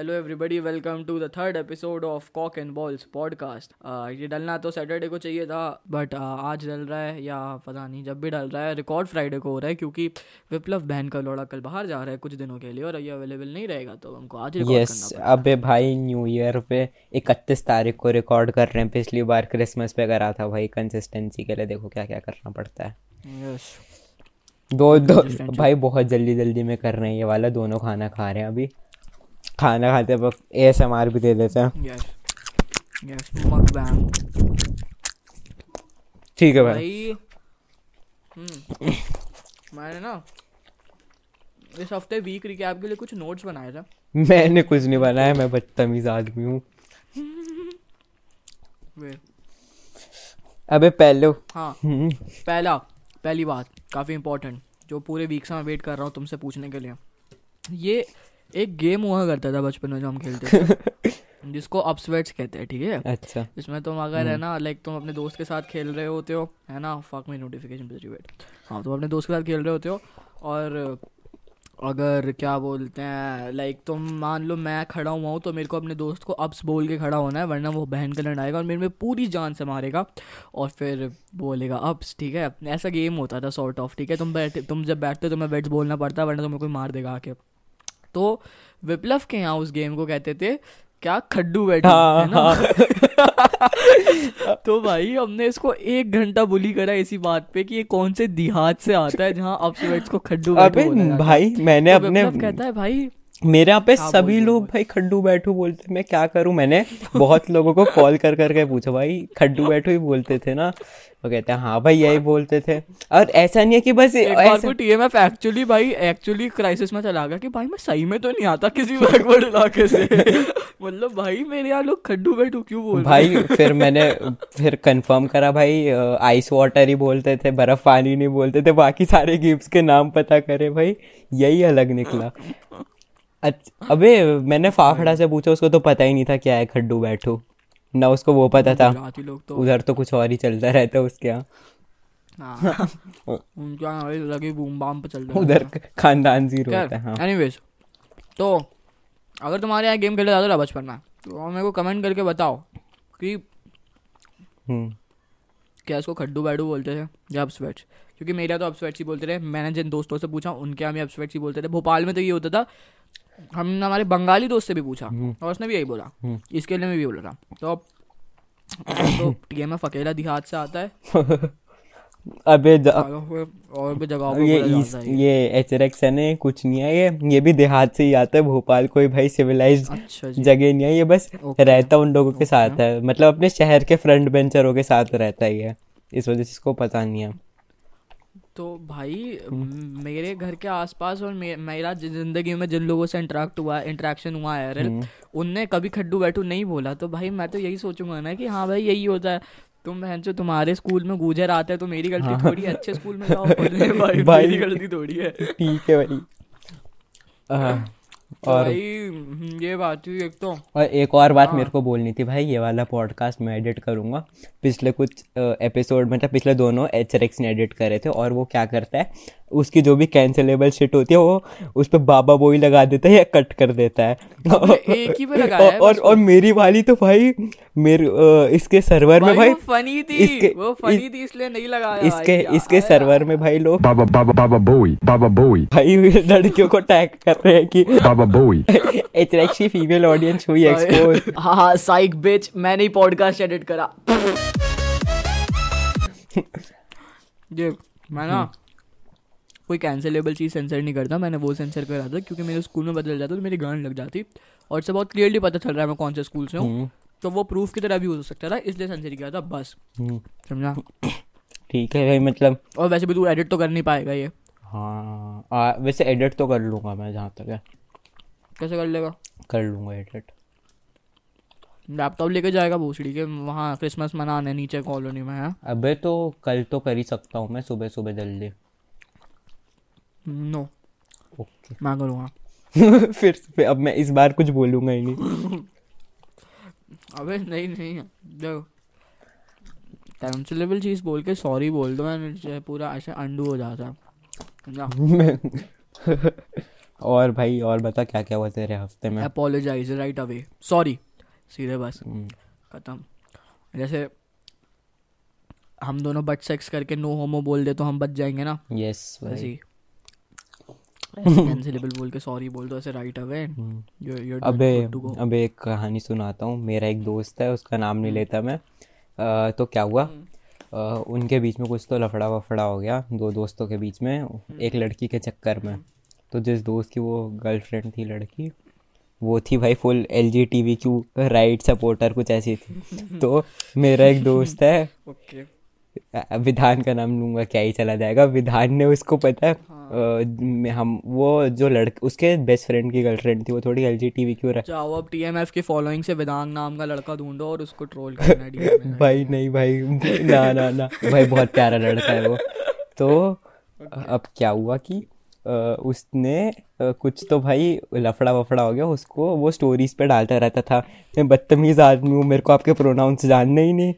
Hello everybody welcome to the third episode of cock and balls podcast ये डलना तो Saturday को चाहिए था बट uh, आज डल रहा है या पता नहीं जब भी डल रहा है रिकॉर्ड फ्राइडे को हो रहा है क्योंकि विप्लव बहन का लोड़ा कल बाहर जा रहा है कुछ दिनों के लिए और ये अवेलेबल नहीं रहेगा तो हमको आज रिकॉर्ड यस करना अबे भाई न्यू ईयर पे इकतीस तारीख को रिकॉर्ड कर रहे हैं पिछली बार क्रिसमस पे करा था भाई कंसिस्टेंसी के लिए देखो क्या क्या करना पड़ता है। यस दो दो भाई बहुत जल्दी जल्दी में कर रहे हैं ये वाला दोनों खाना खा रहे हैं अभी। खाना खाते वक्त एएसएमआर भी दे देते हैं। ठीक है भाई। भाई हम्म मैंने ना इस हफ़्ते वीक रिकैप के लिए कुछ नोट्स बनाए थे। मैंने कुछ नहीं बनाया मैं बदतमीज आदमी हूँ। अबे पहले हाँ। हम्म, पहला पहली बात काफ़ी इंपॉर्टेंट जो पूरे वीक से मैं वेट कर रहा हूँ तुमसे पूछने के लिए। ये एक गेम हुआ करता था बचपन में जो हम खेलते थे। जिसको अपस्वेट्स कहते हैं ठीक है? अच्छा। इसमें तुम अगर है ना लाइक तुम अपने दोस्त के साथ खेल रहे होते हो है ना? फक में नोटिफिकेशन भेजी वेट हाँ तुम अपने दोस्त के साथ खेल रहे होते हो और अगर क्या बोलते हैं लाइक तुम मान लो मैं खड़ा हुआ हूँ तो मेरे को अपने दोस्त को अप्स बोल के खड़ा होना है वरना वो बहन का लड़ाएगा और मेरे में पूरी जान से मारेगा और फिर बोलेगा अप्स ठीक है? ऐसा गेम होता था सॉर्ट ऑफ़ ठीक है? तुम बैठ तुम जब बैठते हो तो मैं बेट्स बोलना पड़ता है वरना तुम्हें कोई मार देगा आके। तो विप्लव के यहाँ उस गेम को कहते थे क्या खड्डू बैठा हाँ, है ना तो भाई हमने इसको एक घंटा बुली करा इसी बात पे कि ये कौन से देहात से आता है जहाँ अपस्वेट्स को खड्डू बैठू अबे है। भाई मैंने तो अपने कहता है भाई मेरे यहाँ पे हाँ, सभी लोग भाई खड्डू बैठू बोलते मैं क्या करूँ? मैंने बहुत लोगों को कॉल कर करके पूछा भाई खड्डू बैठू ही बोलते थे ना? वो कहते हैं हाँ भाई यही बोलते थे। और ऐसा नहीं है कि बस एक बार टीएमएफ एक्चुअली भाई एक्चुअली क्राइसिस में चला गया कि भाई मैं सही में तो नहीं आता किसी बैकवर्ड इलाके से। मतलब भाई मेरे यहाँ लोग खड्डू बैठू क्यों बोल भाई फिर मैंने फिर कंफर्म करा भाई आइस वाटर ही बोलते थे बर्फ़ पानी नहीं बोलते थे बाकी सारे गिफ्ट के नाम पता करे भाई यही अलग निकला। अबे मैंने फाफड़ा से पूछा उसको तो पता ही नहीं था क्या है खड्डू बैठू। ना उसको वो पता था। तो उधर तो कुछ और ही चलता रहता है उसके यहाँ। हाँ। उनके यहाँ लगे बूम बाम पे चल रहा उधर खानदान ज़ीरो होता है हाँ। एनीवेज तो अगर तुम्हारे यहाँ गेम खेला जाता था बचपन में तो मेरे को कमेंट करके बताओ कि हम्म। क्या इसको खड्डू बैडू बोलते थे या अपस्वेट्स क्योंकि मेरे तो अपस्वेट्स ही बोलते थे। मैंने जिन दोस्तों से पूछा उनके यहाँ भी अपस्वेट्स ही बोलते थे। भोपाल में तो ये होता था हमने हमारे बंगाली दोस्त से भी पूछा हम्म। और उसने भी यही बोला। हम्म। इसके लिए में भी बोला था तो तो टीएमएफ अकेला देहात से आता है। अबे और भी जगहों ये है। ये एच है ना कुछ नहीं है ये। ये भी देहात से ही आता है भोपाल कोई भाई सिविलाइज अच्छा जगह नहीं है ये बस रहता उन लोगों के साथ है। मतलब अपने शहर के फ्रंट बेंचरों के साथ रहता ही है इस वजह से इसको पता नहीं है। तो भाई मेरे घर के आसपास और मे, मेरा ज़िंदगी में जिन लोगों से इंटरेक्ट हुआ इंटरेक्शन हुआ है हम्म। उनने कभी खड्डू बैठू नहीं बोला तो भाई मैं तो यही सोचूँगा ना कि हाँ भाई यही होता है तुम बहन जो तुम्हारे स्कूल में गुजर आते हैं तो मेरी गलती हाँ। थोड़ी है अच्छे स्कूल में जाओ भाई, हाँ। भाई। मेरी गलती थोड़ी है ठीक है भाई हाँ, तो और हम्म, ये बात हुई एक तो। और एक और बात हाँ। मेरे को बोलनी थी भाई ये वाला पॉडकास्ट मैं एडिट करूँगा। पिछले कुछ एपिसोड मतलब पिछले दोनों एच ने एडिट करे थे और वो क्या करता है उसकी जो भी कैंसिलेबल शिट होती है वो उस पर बाबा बोई लगा देता है या कट कर देता है। एक ही पे लगाया और और मेरी वाली तो भाई मेरे इसके सर्वर में भाई फनी थी इसके- वो फनी थी इसलिए नहीं लगाया इसके इसके सर्वर में भाई लोग Baba Baba Baba Bowie Baba Bowie भाई लड़कियों को टैग कर रहे हैं कि Baba Bowie. एच की फीमेल ऑडियंस हुई एक्सपोज हाँ हाँ साइक बिच मैंने ही पॉडकास्ट एडिट करा। ये मैं ना कोई कैंसिलेबल चीज़ सेंसर नहीं करता मैंने वो सेंसर करा था क्योंकि मेरे स्कूल में बदल जाता तो मेरी गांड लग जाती। और इससे बहुत क्लियरली पता चल रहा है मैं कौन से स्कूल से हूँ। तो वो प्रूफ की तरह भी हो सकता था इसलिए सेंसर किया था बस। समझा? ठीक है भाई मतलब और वैसे भी तू एडिट तो कर नहीं पाएगा ये। हाँ आ, वैसे एडिट तो कर लूँगा मैं जहाँ तक है। कैसे कर लेगा? कर लूँगा एडिट लैपटॉप लेके जाएगा भूसड़ी के वहाँ क्रिसमस मनाने नीचे कॉलोनी में है? अबे तो कल तो कर ही सकता हूँ मैं सुबह सुबह जल्दी। नो ओके मैं करूँगा। फिर अब मैं इस बार कुछ बोलूँगा ही नहीं। अबे नहीं नहीं देखो। कैंसिलेबल चीज़ बोल के सॉरी बोल दो एंड पूरा ऐसे अंडू हो जाता। है और भाई और बता क्या क्या हुआ तेरे हफ़्ते में? अपोलोजाइज राइट अवे सॉरी सीधे बस। हम्म, खत्म। जैसे हम दोनों बट सेक्स करके नो होमो बोल दे तो हम बच जाएँगे ना? यस भाई। कैंसिलेबल बोल के सॉरी बोल दो ऐसे राइट अवे हम्म। अबे अबे एक कहानी सुनाता हूँ। मेरा एक दोस्त है उसका नाम नहीं लेता मैं। अ, तो क्या हुआ? अ, उनके बीच में कुछ तो लफड़ा वफड़ा हो गया दो दोस्तों के बीच में एक लड़की के चक्कर में। तो जिस दोस्त की वो गर्लफ्रेंड थी लड़की वो थी भाई full L G T V Q right supporter कुछ ऐसी थी। तो मेरा एक दोस्त है। ओके विधान का नाम लूँगा क्या ही चला जाएगा। विधान ने उसको पता है में हम वो जो लड़के उसके बेस्ट फ्रेंड की गर्लफ्रेंड थी वो थोड़ी L G T V Q जाओ अब टीएमएफ की फॉलोइंग से वेदांग नाम का लड़का ढूंढो और उसको ट्रोल करना है भाई नहीं भाई ना ना ना भाई बहुत प्यारा लड़का है वो। तो अब क्या हुआ कि उसने कुछ तो भाई लफड़ा वफड़ा हो गया उसको वो स्टोरीज पे डालता रहता था। मैं बदतमीज आदमी हूँ मेरे को आपके प्रोनाउंस जानने ही नहीं।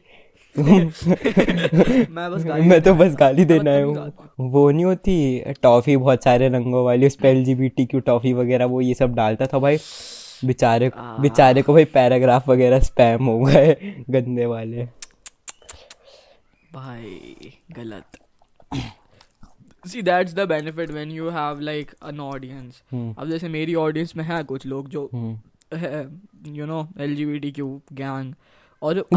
मैं बस गाली मैं तो बस गाली देना है। वो नहीं होती टॉफी बहुत सारे रंगों वाली उस पर L G B T Q toffee वगैरह वो ये सब डालता था भाई। बेचारे बेचारे को भाई पैराग्राफ वगैरह स्पैम हो गए गंदे वाले। भाई गलत। See that's the benefit when you have like an audience. अब जैसे मेरी ऑडियंस में है कुछ लोग जो you know L G B T Q gang और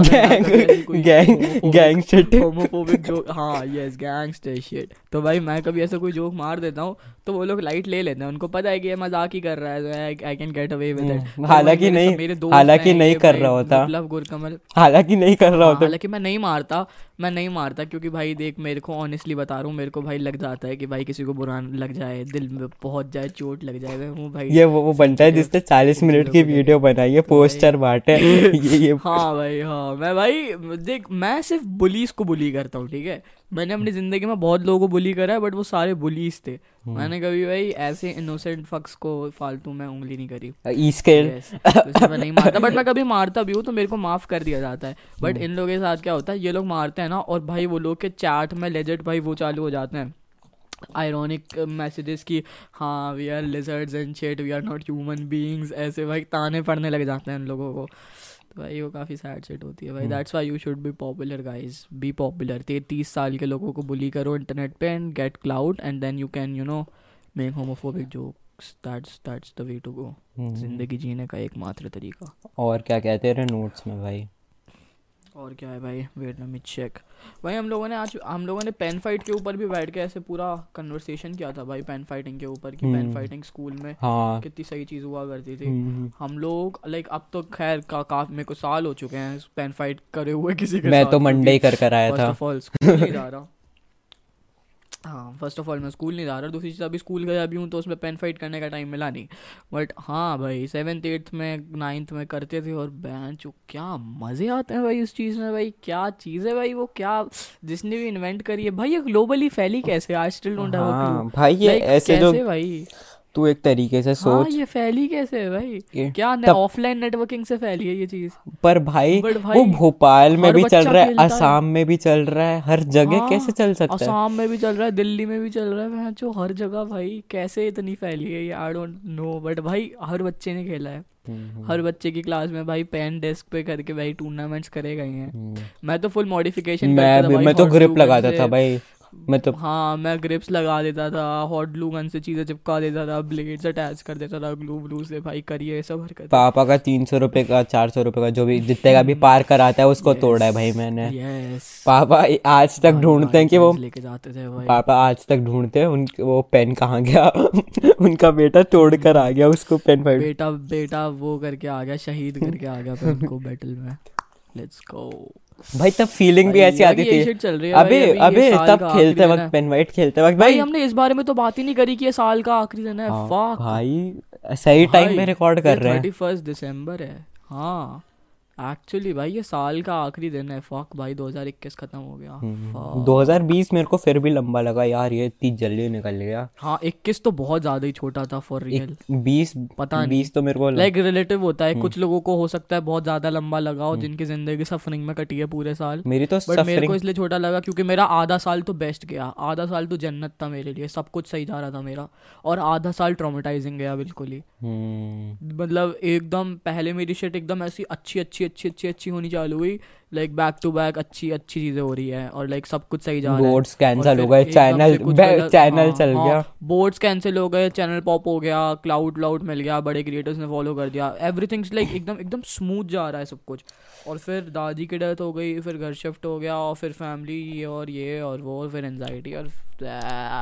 gang- gang shit. होमोफोबिक जो हाँ यस गैंगस्टर शिट तो भाई मैं कभी ऐसा कोई जोक मार देता हूँ तो वो लोग लाइट ले लेते हैं। उनको पता है कि ये मज़ाक ही कर रहा है I can get away with it. हालाँकि नहीं- हालाँकि नहीं कर रहा होता। मतलब गुरकमल। हालाँकि नहीं कर रहा हाँ, होता। हालाँकि मैं नहीं मारता मैं नहीं मारता क्योंकि भाई देख मेरे को ऑनेस्टली बता रहा हूँ मेरे को भाई लग जाता है कि भाई किसी को बुरा लग जाए दिल में पहुँच जाए चोट लग जाए मैं हूँ भाई। ये वो वो बनता है जिसने चालीस मिनट की वीडियो बनाई है पोस्टर बांटे ये हाँ भाई हाँ। मैं भाई देख मैं सिर्फ़ बुलीज को बुली करता हूँ ठीक है? मैंने अपनी ज़िंदगी में बहुत लोगों को बुली करा है बट वो सारे बुलीज थे। मैंने कभी भाई ऐसे इनोसेंट फक्स को फालतू में उंगली नहीं करी। इसके Yes, तो मैं नहीं मारता बट मैं कभी मारता भी हूँ तो मेरे को माफ़ कर दिया जाता है। बट इन लोगों के साथ क्या होता है ये लोग मारते हैं ना और भाई वो लोग के चैट में लेजेट भाई वो चालू हो जाते हैं। आयरॉनिक मैसेजेस की हाँ we are lizards and shit we are not human beings ऐसे भाई ताने पड़ने लग जाते हैं इन लोगों को। भाई वो काफ़ी सैड सेट होती है भाई। That's why you should be popular guys be popular तीस साल के लोगों को बुली करो इंटरनेट पे and get clout and then you can you know make homophobic jokes that's that's the way to go ज़िंदगी जीने का एकमात्र तरीका। और क्या कहते रहे नोट्स में भाई? और क्या है भाई? वेट मी चेक भाई हम लोगों ने आज हम लोगों ने पेन फाइट के ऊपर भी बैठ के ऐसे पूरा कन्वर्सेशन किया था भाई पेन फाइटिंग के ऊपर कि पेन हम्म। फाइटिंग स्कूल में हाँ। कितनी सही चीज़ हुआ करती थी। हम्म, हम लोग लाइक अब तो खैर का काफ़ी मेरे को साल हो चुके हैं पेन फाइट करे हुए किसी के मैं तो मंडे ही कर कर आया था। जा रहा। हाँ फ़र्स्ट ऑफ़ ऑल मैं स्कूल नहीं जा रहा दूसरी चीज़ अभी स्कूल गया भी हूँ तो उसमें पेन फाइट करने का टाइम मिला नहीं। बट हाँ भाई सेवन्थ एट्थ में नाइन्थ में करते थे और बहन चो क्या मज़े आते हैं भाई उस चीज़ में भाई क्या चीज़ है भाई वो क्या जिसने भी इन्वेंट करी है। भाई ये ग्लोबली फैली कैसे? आई स्टिल डोंट हैव भाई ये ऐसे जो भाई? तू एक तरीके से हाँ सोच। ये फैली कैसे है भाई? क्या तब- ऑफलाइन नेटवर्किंग से फैली है ये चीज़? पर भाई But वो भाई, भोपाल में भी चल रहा है है। असम में भी चल रहा है हर जगह हाँ, कैसे चल सकता है? असम में भी चल रहा है दिल्ली में भी चल रहा है जो हर जगह भाई कैसे इतनी फैली है ये आई डोंट नो बट भाई हर बच्चे ने खेला है। हम्म, हर बच्चे की क्लास में भाई पेन डेस्क पे करके भाई टूर्नामेंट्स करे गए हैं। हम्म। मैं तो फुल मॉडिफिकेशन मैं मैं तो ग्रिप लगाता था भाई। मैं तो हाँ मैं ग्रिप्स लगा देता था हॉट ग्लू गन से चीज़ें चिपका देता था ब्लेड्स अटैच कर देता था ग्लू ब्लू से भाई करिए सब हरकत। पापा का तीन सौ रुपए का चार सौ रुपए का जो भी जितने का भी पार कराता है उसको तोड़ा है भाई मैंने। यस पापा आज तक ढूंढते हैं कि वो लेके जाते थे भाई। पापा आज तक ढूंढते हैं उन वो पेन कहाँ गया? उनका बेटा तोड़ कर आ गया उसको पेन फाइट बेटा बेटा वो करके आ गया शहीद करके आ गया उनको बैटल में। लेट्स गो भाई तब फीलिंग भी ऐसी आती थी। है अबे अभी अबे तब खेलते वक्त पेन वाइट खेलते वक्त। भाई हमने इस बारे में तो बात ही नहीं करी कि ये साल का आखिरी दिन है। हाँ, फक भाई सही टाइम में रिकॉर्ड कर रहे हैं। थर्टी फ़र्स्ट दिसंबर है। हाँ। एक्चुअली भाई ये साल का आखिरी दिन है। फक भाई 2021 खत्म हो गया। हम्म। Fuck. 2020 मेरे को फिर भी लंबा लगा यार ये इतनी जल्दी निकल गया। हाँ 21 तो बहुत ज़्यादा ही छोटा था फॉर रियल बीस पता नहीं। बीस तो मेरे को लाइक रिलेटिव होता हम्म। है कुछ लोगों को हो सकता है बहुत ज़्यादा लंबा लगा हो जिनकी ज़िंदगी सफरिंग में कटी है पूरे साल। मेरी तो बट मेरे को इसलिए छोटा लगा क्योंकि मेरा आधा साल तो बेस्ट गया। आधा साल तो जन्नत था मेरे लिए। सब कुछ सही जा रहा था मेरा। और आधा साल ट्रॉमेटाइजिंग गया बिल्कुल ही। हम्म, मतलब एकदम पहले मेरी शिट एकदम ऐसी अच्छी अच्छी अच्छी अच्छी अच्छी होनी चालू हुई। लाइक बैक टू बैक अच्छी अच्छी चीज़ें हो रही है और लाइक सब कुछ सही जा रहा है। बोर्ड्स कैंसल फिर हो गए चैनल चैनल हाँ, चल हाँ, गया। बोर्ड्स कैंसिल हो गए चैनल पॉप हो गया क्लाउड क्लाउड मिल गया बड़े क्रिएटर्स ने फॉलो कर दिया। एवरीथिंग लाइक एकदम एकदम स्मूथ जा रहा है सब कुछ। और फिर दादी की डेथ हो गई फिर घर शिफ्ट हो गया और फिर फैमिली ये और ये और वो और फिर एनजाइटी और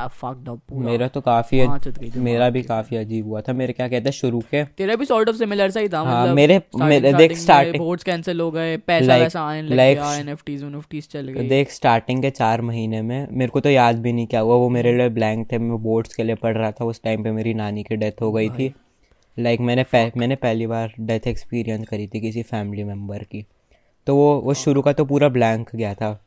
फक्ड अप मेरा तो काफ़ी मेरा भी काफ़ी अजीब हुआ था मेरे क्या कहते हैं शुरू के। तेरा भी सॉर्ट ऑफ़ सिमिलर सा ही था हाँ, मतलब मेरे- मेरे- देख, starting- बोर्ड्स कैंसिल हो गए पैसा वैसा आने लग like- गया एनएफटीज एनएफटीज चल गई। देख स्टार्टिंग के चार महीने में मेरे को तो याद भी नहीं क्या हुआ। वो मेरे लिए ब्लैंक थे मैं बोर्ड्स के लिए पढ़ रहा था। उस टाइम पे मेरी नानी की डेथ हो गई थी। लाइक like, मैंने पह, मैंने पहली बार डेथ एक्सपीरियंस करी थी किसी फैमिली मेंबर की। तो वो वो शुरू का तो पूरा ब्लैंक गया था।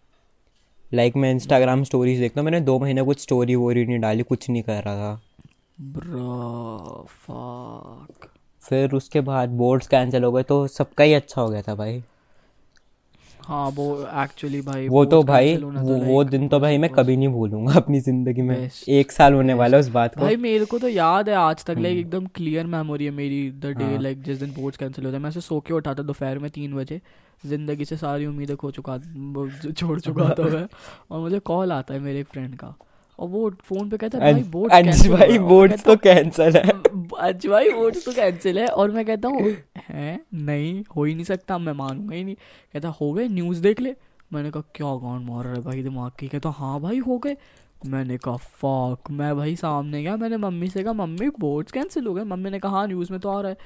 लाइक like, मैं इंस्टाग्राम स्टोरीज देखता हूँ। मैंने दो महीने कुछ स्टोरी वोरी नहीं डाली कुछ नहीं कर रहा था। ब्रो फिर उसके बाद बोर्ड्स कैंसिल हो गए तो सबका ही अच्छा हो गया था भाई। हाँ वो एक्चुअली भाई वो तो भाई वो, वो दिन तो भाई मैं कभी नहीं भूलूँगा अपनी ज़िंदगी में। एक साल होने वाला उस बात को। भाई मेरे को तो याद है आज तक हम्म। लाइक एकदम क्लियर मेमोरी है मेरी द डे। लाइक जिस दिन बोर्ड्स कैंसिल होता है मैं ऐसे सो के उठा था दोपहर में तीन बजे। ज़िंदगी से सारी उम्मीदें खो चुका छोड़ चुका था मैं। और मुझे कॉल आता है मेरे एक फ्रेंड का। और वो फ़ोन पे कहता है भाई कैंसिल भाई बोर्ड्स तो कैंसिल है आज भाई बोर्ड्स तो कैंसिल है। और मैं कहता हूँ हैं, नहीं, हो ही नहीं सकता, मैं मानूँगा ही नहीं। कहता, हो गए न्यूज़ देख ले। मैंने कहा, क्या गांड मार रहा है भाई दिमाग की? कहता हाँ भाई, हो गए। मैंने कहा फॉक मैं भाई सामने गया। मैंने मम्मी से कहा, मम्मी बोर्ड्स कैंसिल हो गए? मम्मी ने कहा हाँ न्यूज़ में तो आ रहा है।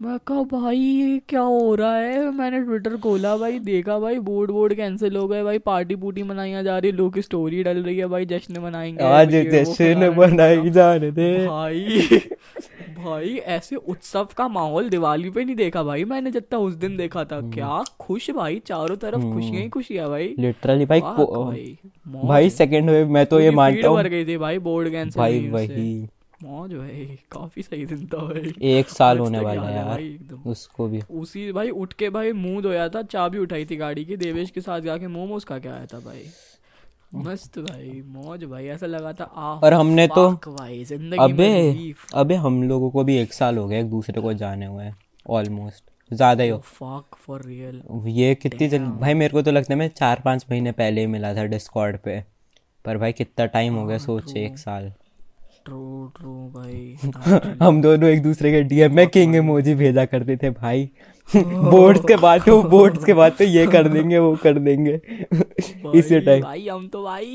मैं कहा भाई ये क्या हो रहा है? मैंने ट्विटर खोला भाई देखा भाई बोर्ड बोर्ड कैंसिल हो गए भाई पार्टी पूटी मनाई जा रही है लोग की स्टोरी डल रही है भाई जश्न मनाएँगे आज जश्न फलाना बनाई जाने दे भाई भाई ऐसे उत्सव का माहौल दिवाली पे नहीं देखा भाई मैंने जितना उस दिन देखा था। हम्म। क्या खुश भाई चारों तरफ़ खुशियाँ ही खुशियाँ भाई। लिटरली भाई भाई भाई सेकंड वेव मैं तो ये मानता हूँ। भर गई थी भाई बोर्ड कैंसिल भाई वही। मौज भाई काफ़ी सही दिन था भाई एक साल होने वाला है यार उसको भी। उसी भाई उठ के भाई मुँह धोया था चाबी उठाई थी गाड़ी की देवेश के साथ जाके मोमोज खा के आया था भाई। मस्त भाई मौज भाई ऐसा लगा था आ और हमने तो अबे अबे हम लोगों को भी एक साल हो गया एक दूसरे को जाने हुए ऑलमोस्ट ज़्यादा ही हो। फक फॉर रियल ये कितनी जल... भाई मेरे को तो लगता है मैं चार पाँच महीने पहले ही मिला था डिस्कॉर्ड पे। पर भाई कितना टाइम हो गया हाँ, सोच एक साल। ट्रू ट्रू भाई हम दोनों एक दूसरे के डीएम में किंग इमोजी भेजा करते थे भाई। बोर्ड्स के बाद तो बोर्ड्स के बाद तो ये कर देंगे वो कर देंगे। इसी भाई, टाइम भाई हम तो भाई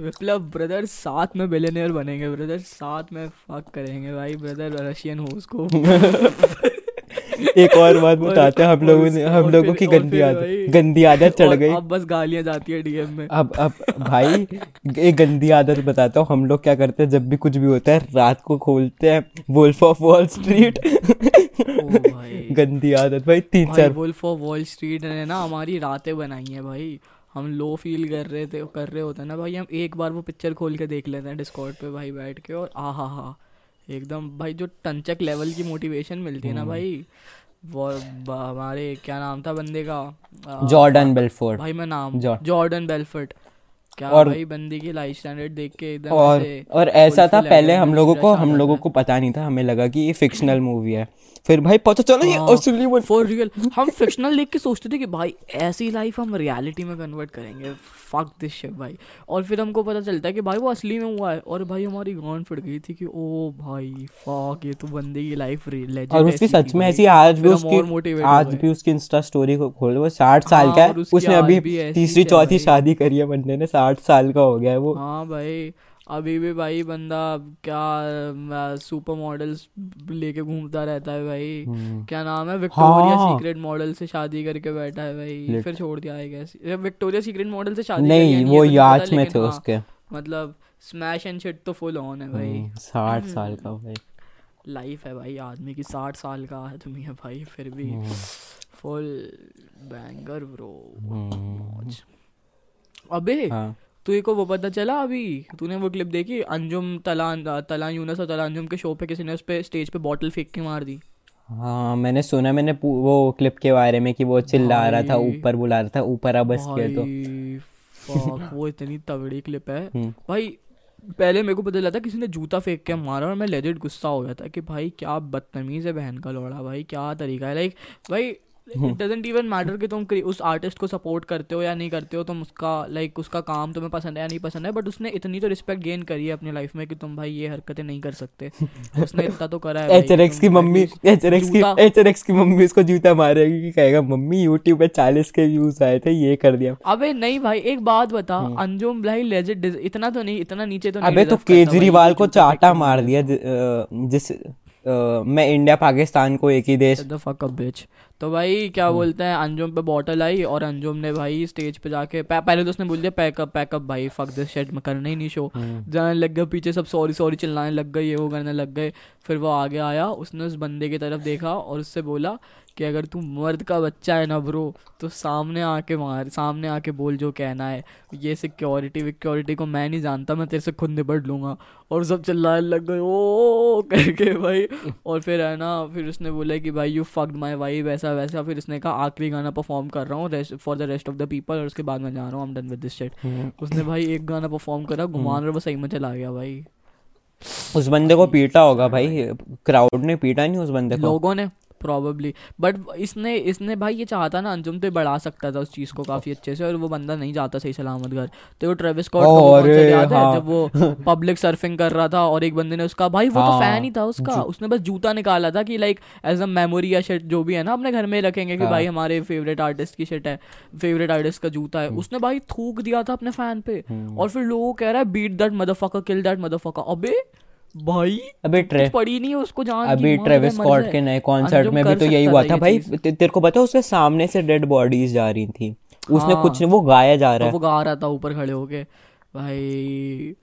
विप्लव ब्रदर साथ में बिलियनियर बनेंगे ब्रदर साथ में फक करेंगे भाई ब्रदर रशियन हो उसको एक और बात बताते हैं हम लोगों ने हम लोगों की गंदी आदत गंदी आदत चढ़ गई। अब बस गालियाँ जाती है डीएम में। अब अब भाई एक गंदी आदत बताता हूँ हम लोग क्या करते हैं जब भी कुछ भी होता है रात को खोलते हैं वुल्फ ऑफ़ वॉल स्ट्रीट गंदी आदत भाई तीन चार वुल्फ ऑफ़ वॉल स्ट्रीट ने ना हमारी रातें बनाई है भाई। हम लो फील कर रहे थे कर रहे होते हैं ना भाई हम एक बार वो पिक्चर खोल के देख लेते हैं डिस्कॉर्ड पे भाई बैठ के और आ हा हा एकदम भाई जो टनचक लेवल की मोटिवेशन मिलती हम्म। है ना भाई वो हमारे क्या नाम था बंदे का? Jordan Belfort. भाई मैं नाम जॉर्डन बेलफर्ट। क्या और- भाई बंदी की लाइफ स्टैंडर्ड देख के एकदम और और ऐसा था पहले हम लोगों को हम लोगों को पता नहीं था हमें लगा कि ये फिक्शनल मूवी है। फिर भाई पता चला ये हाँ, असली वो फॉर रियल हम फिक्शनल देख के सोचते थे कि भाई ऐसी लाइफ हम रियलिटी में कन्वर्ट करेंगे। फक दिस शिट भाई। और फिर हमको पता चलता है कि भाई वो असली में हुआ है। और भाई हमारी गांड फट गई थी कि ओ भाई फक ये तो बंदे की लाइफ लेजेंड और उसकी सच में ऐसी आज भी उसकी आज भी उसकी इंस्टा स्टोरी को खोल वो साठ साल हाँ, का है। उसने अभी तीसरी चौथी शादी करी है बंदे ने साठ साल का हो गया है वो। हाँ भाई अभी भी भाई बंदा क्या सुपर मॉडल्स लेके घूमता रहता है भाई। हम्म। क्या नाम है? विक्टोरिया हाँ। सीक्रेट मॉडल से शादी करके बैठा है भाई। फिर छोड़ दिया है कैसे विक्टोरिया सीक्रेट मॉडल से शादी नहीं वो तो याच में थे हाँ, उसके। मतलब स्मैश एंड शिट तो फुल ऑन है भाई। हम्म, साठ साल का भाई। लाइफ है भाई आदमी की साठ साल का आदमी है भाई फिर भी हम्म। फुल बैंगर ब्रो हम्म, अबे हाँ। तुझे को वो पता चला अभी? तूने वो क्लिप देखी? अंजुम तलान तलान यूनस और तलान अंजुम के शो पे किसी ने उस पे स्टेज पे बॉटल फेंक के मार दी? हाँ मैंने सुना मैंने वो क्लिप के बारे में कि वो चिल्ला रहा था ऊपर बुला रहा था ऊपर अब बस किया तो। वो इतनी तगड़ी क्लिप है। हम्म। भाई पहले मेरे को पता चला था किसी ने जूता फेंक के मारा और मैं लेजिट गुस्सा हो गया था कि भाई क्या बदतमीज है बहन का लौड़ा भाई क्या तरीका है। लाइक भाई। इट डजेंट इवन मैटर कि तुम उस आर्टिस्ट को सपोर्ट करते हो या नहीं करते हो तुम उसका लाइक like, उसका काम तुम्हें पसंद है या नहीं पसंद है बट उसने इतनी तो रिस्पेक्ट गेन करी है अपनी लाइफ में कि तुम भाई ये हरकतें नहीं कर सकते। उसने इतना तो करा है भाई एच कि मम्मी atleast एच की जूता- की मम्मी उसको जूता मारेगी कि कहेगा मम्मी यूट्यूब पे चालीस के व्यूज़ आए थे ये कर दिया। अबे नहीं भाई एक बात बता अंजुम भाई लेजिट इतना तो नहीं इतना नीचे तो नहीं हम्म। अबे तो केजरीवाल को चाटा मार दिया जिस अ, मैं इंडिया पाकिस्तान को एक ही देश तो भाई क्या हम्म। बोलते हैं अंजुम पे बॉटल आई और अंजुम ने भाई स्टेज पे जाके पहले तो उसने बोल दिया पैकअप पैकअप भाई फक दिस शिट मैं करना ही नहीं शो हम्म। जाने लग गया पीछे सब सॉरी सॉरी चिल्लाने लग गए ये वो करने लग गए। फिर वो आगे आया उसने उस बंदे की तरफ़ देखा और उससे बोला कि अगर तू मर्द का बच्चा है ना ब्रो तो सामने आके मार सामने आके बोल जो कहना है। ये सिक्योरिटी विक्योरिटी को मैं नहीं जानता मैं तेरे से खुद निपट लूँगा। और सब चिल्लाने लग गए ओ करके भाई। और फिर है ना फिर उसने बोला कि भाई यू फक्ड माई वाइफ ऐसा वैसा फिर उसने कहा आखिरी गाना परफॉर्म कर रहा हूँ for the rest of the people और उसके बाद मैं जा रहा हूँ डन विद दिस शिट हम्म। उसने भाई एक गाना परफॉर्म करा घुमान और वो सही में चला गया भाई। उस बंदे को पीटा होगा भाई क्राउड ने पीटा नहीं उस बंदे को? लोगों ने। प्रॉबली बट इसने इसने भाई ये चाहता ना अंजुम तो बढ़ा सकता था उस चीज़ को काफ़ी अच्छे से और वो बंदा नहीं जाता सही सलामत घर। तो वो ट्रेविस स्कॉट याद है हाँ। जब वो पब्लिक सर्फिंग कर रहा था और एक बंदे ने उसका भाई वो तो हाँ, फ़ैन ही था उसका। उसने बस जूता निकाला था कि लाइक एज अ मेमोरी या शर्ट जो भी है ना अपने घर में रखेंगे कि हाँ। भाई हमारे फेवरेट आर्टिस्ट की शिट है। फेवरेट आर्टिस्ट का जूता है। उसने भाई थूक दिया था अपने फ़ैन पे। और फिर लोगों कह रहा है beat that motherfucker kill that motherfucker अबे भाई अभी ट्रे पड़ी नहीं उसको जान अभी ट्रेविस स्कॉट के नए कॉन्सर्ट में भी तो यही हुआ था भाई। तेरे को पता उसके सामने से डेड बॉडीज जा रही थी। उसने हाँ। कुछ नहीं वो गाया जा रहा है वो गा रहा था ऊपर खड़े होके। भाई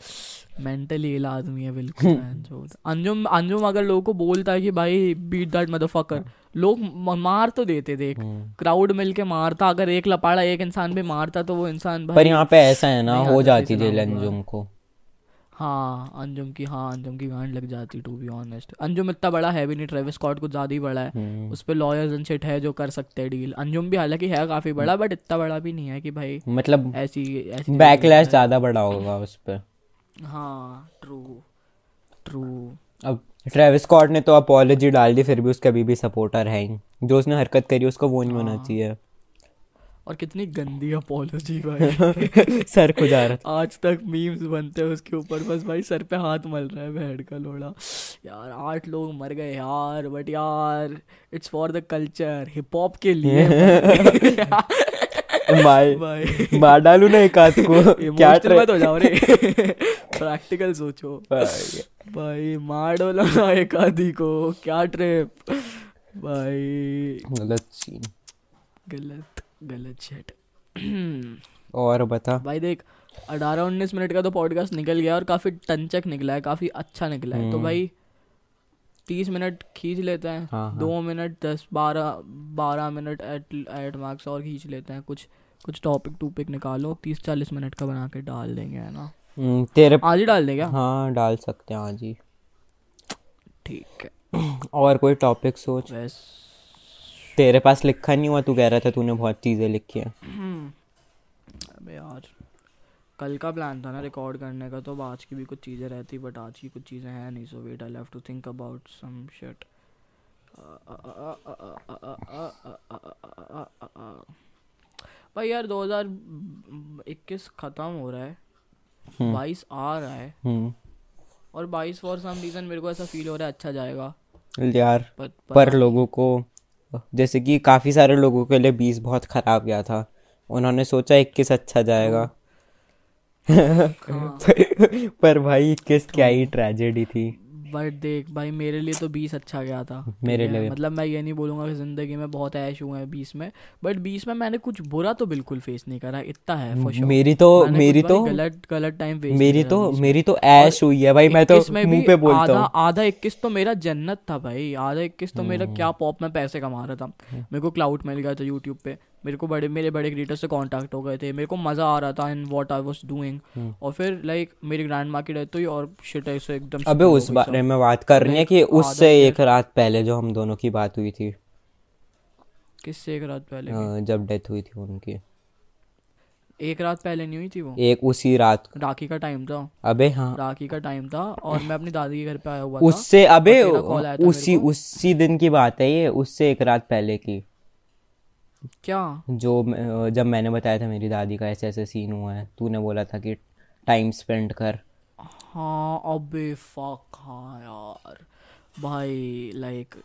मेंटली इल आदमी है बिल्कुल अंजुम अंजुम अगर लोगों को बोलता है कि भाई बीट दैट मदरफकर लोग मार तो देते देख। क्राउड मिलके मारता अगर एक लपाड़ा एक इंसान भी मारता तो वो इंसान पर यहाँ पे ऐसा है ना हो जाती जेल अंजुम को। हाँ अंजुम की हाँ अंजुम की गांड लग जाती टू बी ऑनेस्ट अंजुम इतना बड़ा है भी नहीं ट्रेविस स्कॉट कुछ ज़्यादा ही बड़ा है। हम्म। उस पे लॉयर्स एंड शिट है जो कर सकते हैं डील अंजुम भी हालाँकि है काफ़ी बड़ा बट इतना बड़ा भी नहीं है कि भाई मतलब ऐसी ऐसी बैकलैश ज़्यादा बड़ा होगा उस पर हाँ ट्रू ट्रू अब ट्रेविस स्कॉट ने तो अपॉलोजी डाल दी फिर भी उसके अभी भी सपोर्टर है जो उसने हरकत करी उसको वो नहीं होना चाहिए। और कितनी गंदी अपॉलोजी भाई। सर खुजा रहा था। आज तक मीम्स बनते हैं उसके ऊपर। बस भाई सर पे हाथ मल रहा है भेड़ का लोड़ा। यार आठ लोग मर गए यार बट यार it's for the culture hip hop के लिए भाई। मार डालू ना एक हाथ को। क्या मत हो जाओ रे। प्रैक्टिकल सोचो। भाई। मार डोलो ना एक आधी को। क्या ट्रिप भाई। गलत सीन गलत। गलत शेट और बता। भाई देख अठारह उन्नीस मिनट का तो पॉडकास्ट निकल गया और काफ़ी टंचक निकला है काफ़ी अच्छा निकला है। तो हम्म। भाई तीस मिनट खींच लेते हैं हाँ, हाँ। दो मिनट दस बारह बारह मिनट एट एट मार्क्स और खींच लेते हैं। कुछ कुछ टॉपिक टूपिक निकालो तीस चालीस मिनट का बना के डाल देंगे है ना? हम्म, तेरे आज ही डाल देंगे हाँ डाल सकते हैं आज ही। ठीक है। और कोई टॉपिक सोच? बस। तेरे पास लिखा नहीं हुआ तू कह रहा था तूने बहुत चीज़ें लिखी है। अबे यार कल का प्लान था ना रिकॉर्ड करने का तो आज की भी कुछ चीज़ें रहती बट आज की कुछ चीज़ें हैं नहीं so wait I have to think about some shit भाई यार 2021 ख़त्म हो रहा है। हम्म। 22 आ रहा है। हम्म। और 22 फॉर सम रीज़न मेरे को ऐसा फील हो रहा है अच्छा जाएगा। यार पर, पर, पर लोगों को जैसे कि काफ़ी सारे लोगों के लिए बीस बहुत खराब गया था। उन्होंने सोचा इक्कीस अच्छा जाएगा। हाँ। पर भाई इक्कीस क्या ही ट्रेजेडी थी। बट देख भाई मेरे लिए तो बीस अच्छा गया था। मेरे लिए मतलब मैं ये नहीं बोलूँगा कि ज़िंदगी में बहुत ऐश हुए हैं बीस में बट बीस में मैंने कुछ बुरा तो बिल्कुल फेस नहीं करा इतना है मेरी तो मेरी तो गलत गलत टाइम फेस मेरी तो मेरी तो ऐश हुई है भाई मैं तो 21 मुँह पे बोलता आधा हूँ। आधा इक्कीस तो मेरा जन्नत था भाई आधा इक्कीस तो मेरा हम्म। क्या पॉप में पैसे कमा रहा था। मेरे को क्लाउड मिल गया था यूट्यूब पे। मेरे को बड़े मेरे बड़े क्रिएटर से कांटेक्ट हो गए थे मेरे को मज़ा आ रहा था in what I was doing. और फिर लाइक मेरी ग्रैंड माँ की डेथ हुई और शिट ऐसे एकदम अबे उस बारे में बात करनी है कि उससे एक रात पहले जो हम दोनों की बात हुई थी। किससे एक रात पहले? जब डेथ हुई थी उनकी। एक रात पहले नहीं हुई थी वो? एक उसी रात राखी का टाइम था। अबे हाँ। राखी का टाइम था और मैं अपनी दादी के घर पे आया हुआ था। उससे अबे उसी उसी दिन की बात है ये उससे एक रात पहले की। क्या? जो जब मैंने बताया था मेरी दादी का ऐसे ऐसे सीन हुआ है तूने बोला था कि टाइम स्पेंड कर। हाँ अबे फक हाँ यार। भाई लाइक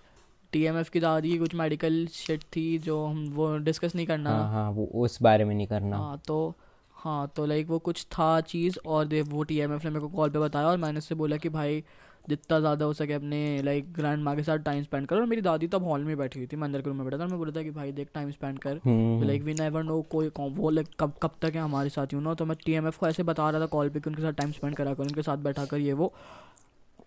टीएमएफ की दादी की कुछ मेडिकल शिट थी जो हम वो डिस्कस नहीं करना। हाँ हाँ वो उस बारे में नहीं करना। हाँ तो हाँ तो लाइक वो कुछ था चीज़ और दे वो टीएमएफ ने मेरे को कॉल पे बताया और मैंने उससे बोला कि भाई जितना ज़्यादा हो सके अपने लाइक ग्रैंड माँ के साथ टाइम स्पेंड करो। और मेरी दादी तब हॉल में बैठी हुई थी मैं अंदर के रूम में बैठा था। मैं बोला था कि भाई देख टाइम स्पेंड कर। लाइक वी नेवर नो कोई वो लाइक कब कब तक है हमारे साथ यू नो तो मैं टीएमएफ को ऐसे बता रहा था कॉल पर कि उनके साथ टाइम स्पेंड करा कर उनके साथ बैठा कर ये वो।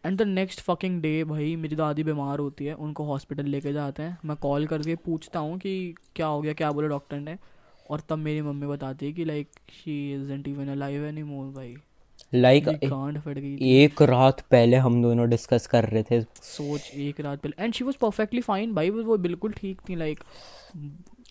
And the next fucking day भाई मेरी दादी बीमार होती है उनको हॉस्पिटल लेके जाते हैं। मैं कॉल करके पूछता हूँ कि क्या हो गया क्या बोले डॉक्टर ने? और तब मेरी मम्मी बताती है कि like she isn't even alive any more भाई। लाइक थी। एक रात पहले हम दोनों डिस्कस कर रहे थे। सोच एक रात पहले। And she was perfectly fine भाई वो बिल्कुल ठीक थी लाइक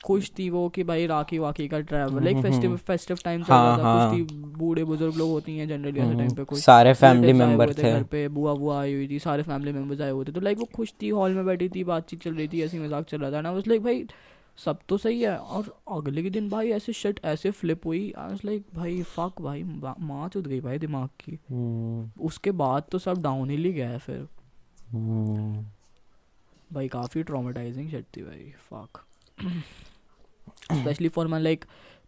खुश थी वो कि भाई राखी वाकी का travel like festive festive time चल रहा था हाँ। कुछ थी बूढ़े बुज़ुर्ग लोग होती हैं जनरली ऐसे टाइम पे कुछ सारे फैमिली मेंबर थे घर पे बुआ बुआ आई हुई थी सारे फैमिली मेंबर्स आए हुए थे तो लाइक वो खुश थी हॉल में बैठी थी बातचीत चल रही थी ऐसी मज़ाक चल रहा था ना लाइक भाई सब तो सही है। और अगले के दिन भाई ऐसे शर्ट ऐसे फ्लिप हुई। आई वाज लाइक भाई फक भाई माँ चुद गई भाई दिमाग की। हम्म, उसके बाद तो सब डाउन हिल ही गया है फिर। हम्म, भाई काफ़ी ट्रॉमेटाइजिंग शर्ट थी भाई fuck specially for my like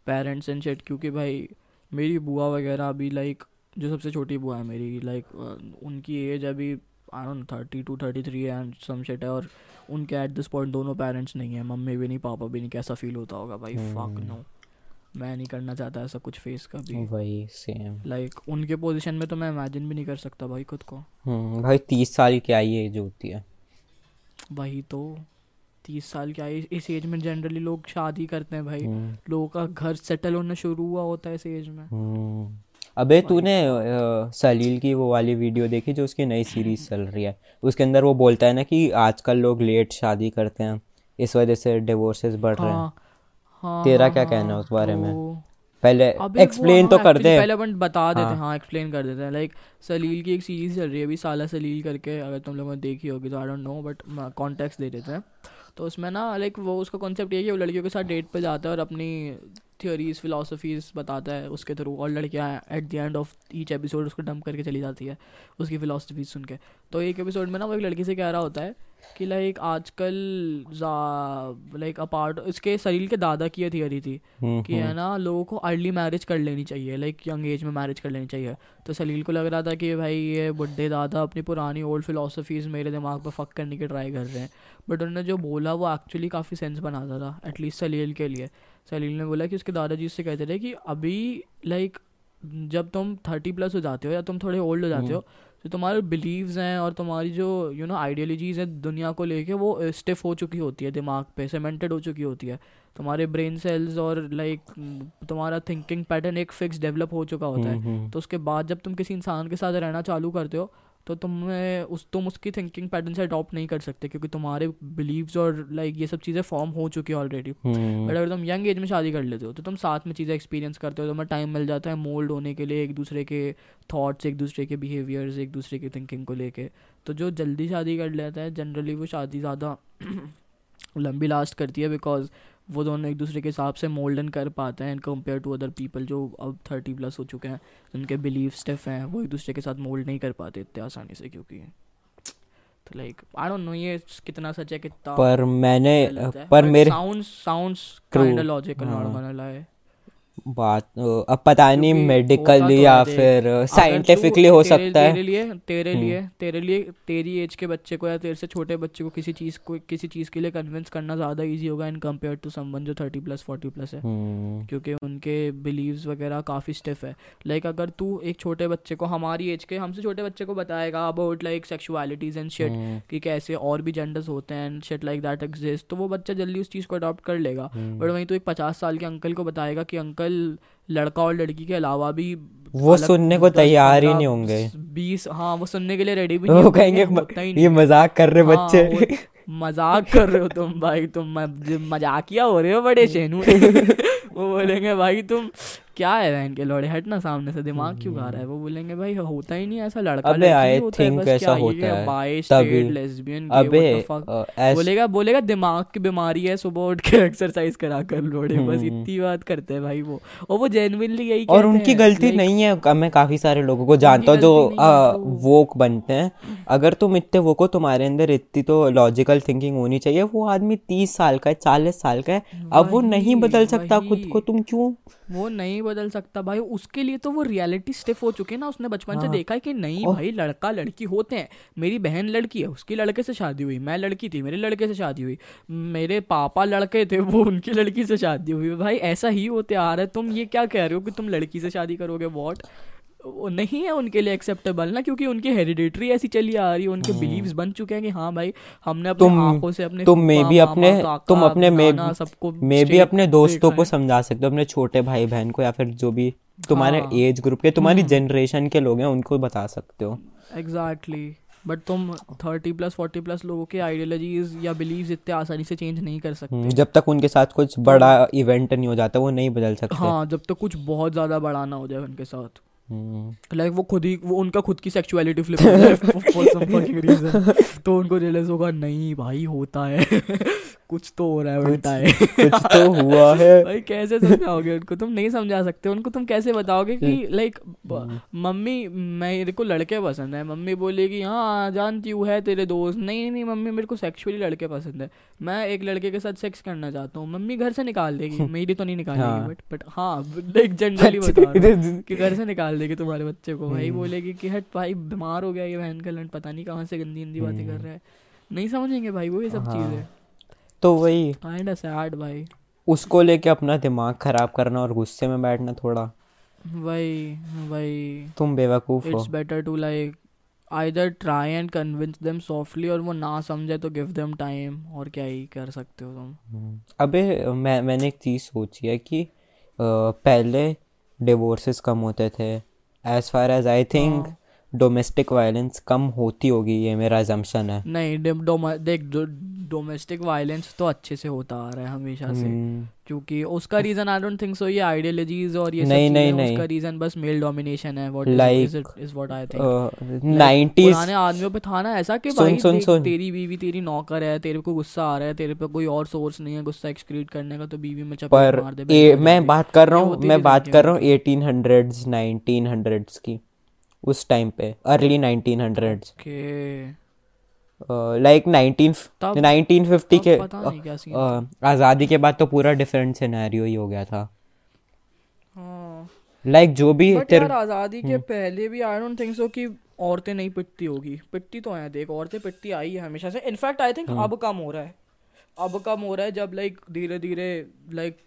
parents and shit क्योंकि भाई मेरी बुआ वगैरह अभी लाइक जो सबसे छोटी बुआ है मेरी लाइक उनकी एज अभी I don't thirty two thirty three and some shit है और उनके एट दिस पॉइंट दोनों पेरेंट्स नहीं है। मम्मी भी नहीं पापा भी नहीं कैसा फील होता होगा भाई? फक नो मैं नहीं करना चाहता ऐसा कुछ फेस कभी। वही सेम लाइक like, उनके पोजीशन में तो मैं इमेजिन भी नहीं कर सकता भाई खुद को। हम्म, भाई तीस साल की आई एज होती है। वही तो। तीस साल क्या है इस एज में जनरली लोग शादी करते हैं भाई। हम्म, लोगों का घर सेटल होना शुरू हुआ होता है इस एज में। हम्म। अबे तूने सलील की वो वाली वीडियो देखी जो उसकी नई सीरीज़ चल रही है? उसके अंदर वो बोलता है ना कि आजकल लोग लेट शादी करते हैं इस वजह से डिवोर्सेस बढ़ रहे हैं। हाँ हाँ तेरा हाँ, क्या हाँ, कहना है उस बारे में? तो- पहले एक्सप्लेन हाँ, तो कर दे। पहले अपन बता देते हैं हाँ। हाँ एक्सप्लेन कर देते हैं। लाइक सलील की एक सीरीज़ चल रही है अभी साला सलील करके अगर तुम लोगों ने देखी होगी तो I don't know but context दे देते हैं। तो उसमें ना लाइक वो उसका कॉन्सेप्ट ये कि वो लड़कियों के साथ डेट पे जाता है और अपनी थियोरीज फिलोसफीज बताता है उसके थ्रू और लड़कियाँ at the end of each episode उसको डंप करके चली जाती है उसकी फिलोसफीज सुन के तो एक एपिसोड में ना वो एक लड़की से कह रहा होता है कि लाइक आजकल लाइक अपार्ट इसके सलील के दादा की ये थियोरी थी हम्म, कि है ना लोगों को अर्ली मैरिज कर लेनी चाहिए लाइक यंग एज में मैरिज कर लेनी चाहिए। तो सलील को लग रहा था कि भाई ये बुढ़े दादा अपनी पुरानी ओल्ड फिलोसफीज मेरे दिमाग पर फक करने की ट्राई कर रहे हैं। बट उन्होंने जो बोला वो एक्चुअली काफ़ी सेंस बनाता था एटलीस्ट सलील के लिए। सलील ने बोला कि उसके दादाजी उससे कहते थे कि अभी लाइक जब तुम थर्टी प्लस हो जाते हो या तुम थोड़े ओल्ड हो जाते हो तो तुम्हारे बिलीव्स हैं और तुम्हारी जो यू नो आइडियोलॉजीज हैं दुनिया को लेके वो स्टिफ हो चुकी होती है दिमाग पे सीमेंटेड हो चुकी होती है। तुम्हारे ब्रेन सेल्स और लाइक तुम्हारा थिंकिंग पैटर्न एक फिक्स डेवलप हो चुका होता है। हम्म, हम्म, तो उसके बाद जब तुम किसी इंसान के साथ रहना चालू करते हो तो तुम्हें उस तुम उसकी थिंकिंग पैटर्न से अडॉप्ट नहीं कर सकते क्योंकि तुम्हारे बिलीव्स और लाइक ये सब चीज़ें फॉर्म हो चुकी है ऑलरेडी बट अगर तुम यंग एज में शादी कर लेते हो तो तुम साथ में चीज़ें एक्सपीरियंस करते हो तुम्हें टाइम मिल जाता है मोल्ड होने के लिए एक दूसरे के थॉट्स एक दूसरे के बिहेवियर्स एक दूसरे की थिंकिंग को लेके। तो जो जल्दी शादी कर लेता है जनरली वो शादी ज़्यादा लंबी लास्ट करती है बिकॉज़ वो दोनों एक दूसरे के हिसाब से मोल्डन कर पाते हैं कंपेयर टू अदर पीपल जो अब थर्टी प्लस हो चुके हैं। उनके बिलीव स्टेफ हैं वो एक दूसरे के साथ मोल्ड नहीं कर पाते इतने आसानी से क्योंकि तो लाइक आई डोंट नो ये कितना सच है कितना पर मैंने पर मेरे sounds sounds kind of logical हाँ। बात अब पता नहीं मेडिकली तो या फिर साइंटिफिकली हो सकता है। तेरे लिए तेरे हम्म। लिए तेरे लिए तेरी एज के बच्चे को या तेरे से छोटे बच्चे को किसी चीज़ को किसी चीज़ के लिए कन्विंस करना ज़्यादा इजी होगा इन कंपेयर टू समवन जो थर्टी प्लस फोर्टी प्लस है। हम्म, क्योंकि उनके बिलीव्स वगैरह काफ़ी स्टिफ है। लाइक अगर तू एक छोटे बच्चे को हमारी एज के हमसे छोटे बच्चे को बताएगा about like sexualities and shit कि कैसे और भी जेंडर्स होते हैं and shit like that exist तो वो बच्चा जल्दी उस चीज़ को अडॉप्ट कर लेगा। हम्म। बट वहीं तो एक पचास साल के अंकल को बताएगा कि अंकल well लड़का और लड़की के अलावा भी वो सुनने को तैयार ही नहीं होंगे। बीस हाँ वो सुनने के लिए रेडी भी नहीं वो कहेंगे ये मज़ाक कर रहे हाँ, बच्चे। मज़ाक कर रहे हो तुम भाई तुम मजाकिया हो रहे हो बड़े शेनू। वो बोलेंगे भाई तुम क्या है बहन के लौड़े हट ना सामने से दिमाग क्यों खा रहा है? वो बोलेंगे भाई होता ही नहीं ऐसा लड़का अबे आई थिंक ऐसा होता है स्ट्रेट लेस्बियन अबे बोलेगा बोलेगा दिमाग की बीमारी है सुबह उठ के एक्सरसाइज करा कर लोड़े बस हम्म। इतनी बात करते हैं भाई वो। और वो जेन्युइनली यही और उनकी गलती नहीं है मैं काफ़ी सारे लोगों को जानता हूँ जो true. वोक बनते हैं। अगर तुम इतने वोक हो तुम्हारे अंदर इतनी तो लॉजिकल थिंकिंग होनी चाहिए। वो आदमी तीस साल का है चालीस साल का है अब वो नहीं बदल सकता खुद को तुम क्यों? वो नहीं बदल सकता भाई उसके लिए तो वो रियलिटी स्टिफ हो चुके हैं ना उसने बचपन से हाँ। देखा है कि नहीं और- भाई लड़का लड़की होते हैं। मेरी बहन लड़की है उसकी लड़के से शादी हुई मैं लड़की थी मेरे लड़के से शादी हुई। मेरे पापा लड़के थे वो उनकी लड़की से शादी हुई। भाई ऐसा ही होते आ रहा है तुम ये क्या कह रहे हो कि तुम लड़की से शादी करोगे? वॉट वो नहीं है उनके लिए एक्सेप्टेबल ना क्योंकि उनकी हेरिडिटरी ऐसी चली आ रही है उनके बिलीव्स बन चुके हैं कि हाँ भाई हमने अपनी तुम आँखों से अपने तुम मे भी अपने तुम अपने मे सबको मे भी अपने दोस्तों को समझा सकते हो अपने छोटे भाई बहन को या फिर जो भी तुम्हारे हाँ। एज ग्रुप के तुम्हारी हम्म। जनरेशन के लोग हैं उनको बता सकते हो। एग्जैक्टली बट तुम थर्टी प्लस फोर्टी प्लस लोगों के आइडियोलॉजीज या बिलीव इतने आसानी से चेंज नहीं कर सकते। हम्म, जब तक उनके साथ कुछ बड़ा इवेंट नहीं हो जाता वो नहीं बदल सकते। हाँ जब तक कुछ बहुत ज़्यादा बड़ा ना हो जाए उनके साथ। लाइक वो खुद ही वो उनका खुद की सेक्सुअलिटी फ्लिप हो फॉर सम फकिंग रीजन तो उनको रियलाइज़ होगा नहीं भाई होता है। कुछ तो हो रहा है उल्टा है। कुछ तो हुआ है। भाई कैसे समझाओगे उनको? तुम नहीं समझा सकते उनको तुम कैसे बताओगे कि लाइक मम्मी मेरे को लड़के पसंद है। मम्मी बोलेगी हाँ जानती हूँ है तेरे दोस्त। नहीं नहीं मम्मी मेरे को सेक्सुअली लड़के पसंद है। मैं एक लड़के के साथ सेक्स करना चाहता हूँ। मम्मी घर से निकाल देगी। मेरी तो नहीं निकालेगी हाँ। बट बट हाँ लाइक जनरली बता कि घर से निकाल देगी तुम्हारे बच्चे को। भाई बोलेगी कि हट भाई बीमार हो गया ये बहन का लंड पता नहीं कहाँ से गंदी गंदी बातें कर रहा है। नहीं समझेंगे भाई वो ये सब चीज़ें। तो वही। काइंड सैड भाई। उसको लेके अपना दिमाग खराब करना और गुस्से में बैठना थोड़ा। वही वही। तुम बेवकूफ़ हो। It's better to like either try and convince them softly और वो ना समझे तो गिव देम टाइम और क्या ही कर सकते हो तुम। हम्म। अबे मैं मैंने एक चीज़ सोची है कि पहले डिवोर्सेस कम होते थे। As far as I think हाँ। डोमेस्टिक वायलेंस कम होती होगी ये मेरा अजम्पशन है। नहीं देख डोमेस्टिक वायलेंस तो अच्छे से होता आ रहा है हमेशा से। हम्म, क्योंकि उसका reason I don't think so ये आइडियोलॉजीज और ये नहीं, नहीं, नहीं। उसका रीजन बस मेल डोमिनेशन है what Like, is it is what I think 90s पुराने आदमियों पे था ना ऐसा कि भाई सुन, सुन। तेरी बीवी तेरी नौकर है तेरे को गुस्सा आ रहा है तेरे पे कोई और सोर्स नहीं है गुस्सा एक्सक्रीट करने का तो बीवी में चपेट मार दे मैं बात कर रहा हूँ मैं बात कर रहा हूँ एटीन हंड्रेड्स नाइनटीन हंड्रेड्स की। उस टाइम पे early nineteen hundreds okay like nineteen nineteen fifty के अ, आज़ादी के बाद तो पूरा डिफरेंट सिनेरियो ही हो गया था। हाँ। लाइक जो भी तेरे आज़ादी के पहले भी आई डोंट थिंक सो कि औरतें नहीं पिटती होगी। पिटती तो हैं देख औरतें पिटती आई है हमेशा से। इनफैक्ट आई थिंक अब कम हो रहा है। अब कम हो रहा है जब लाइक धीरे धीरे like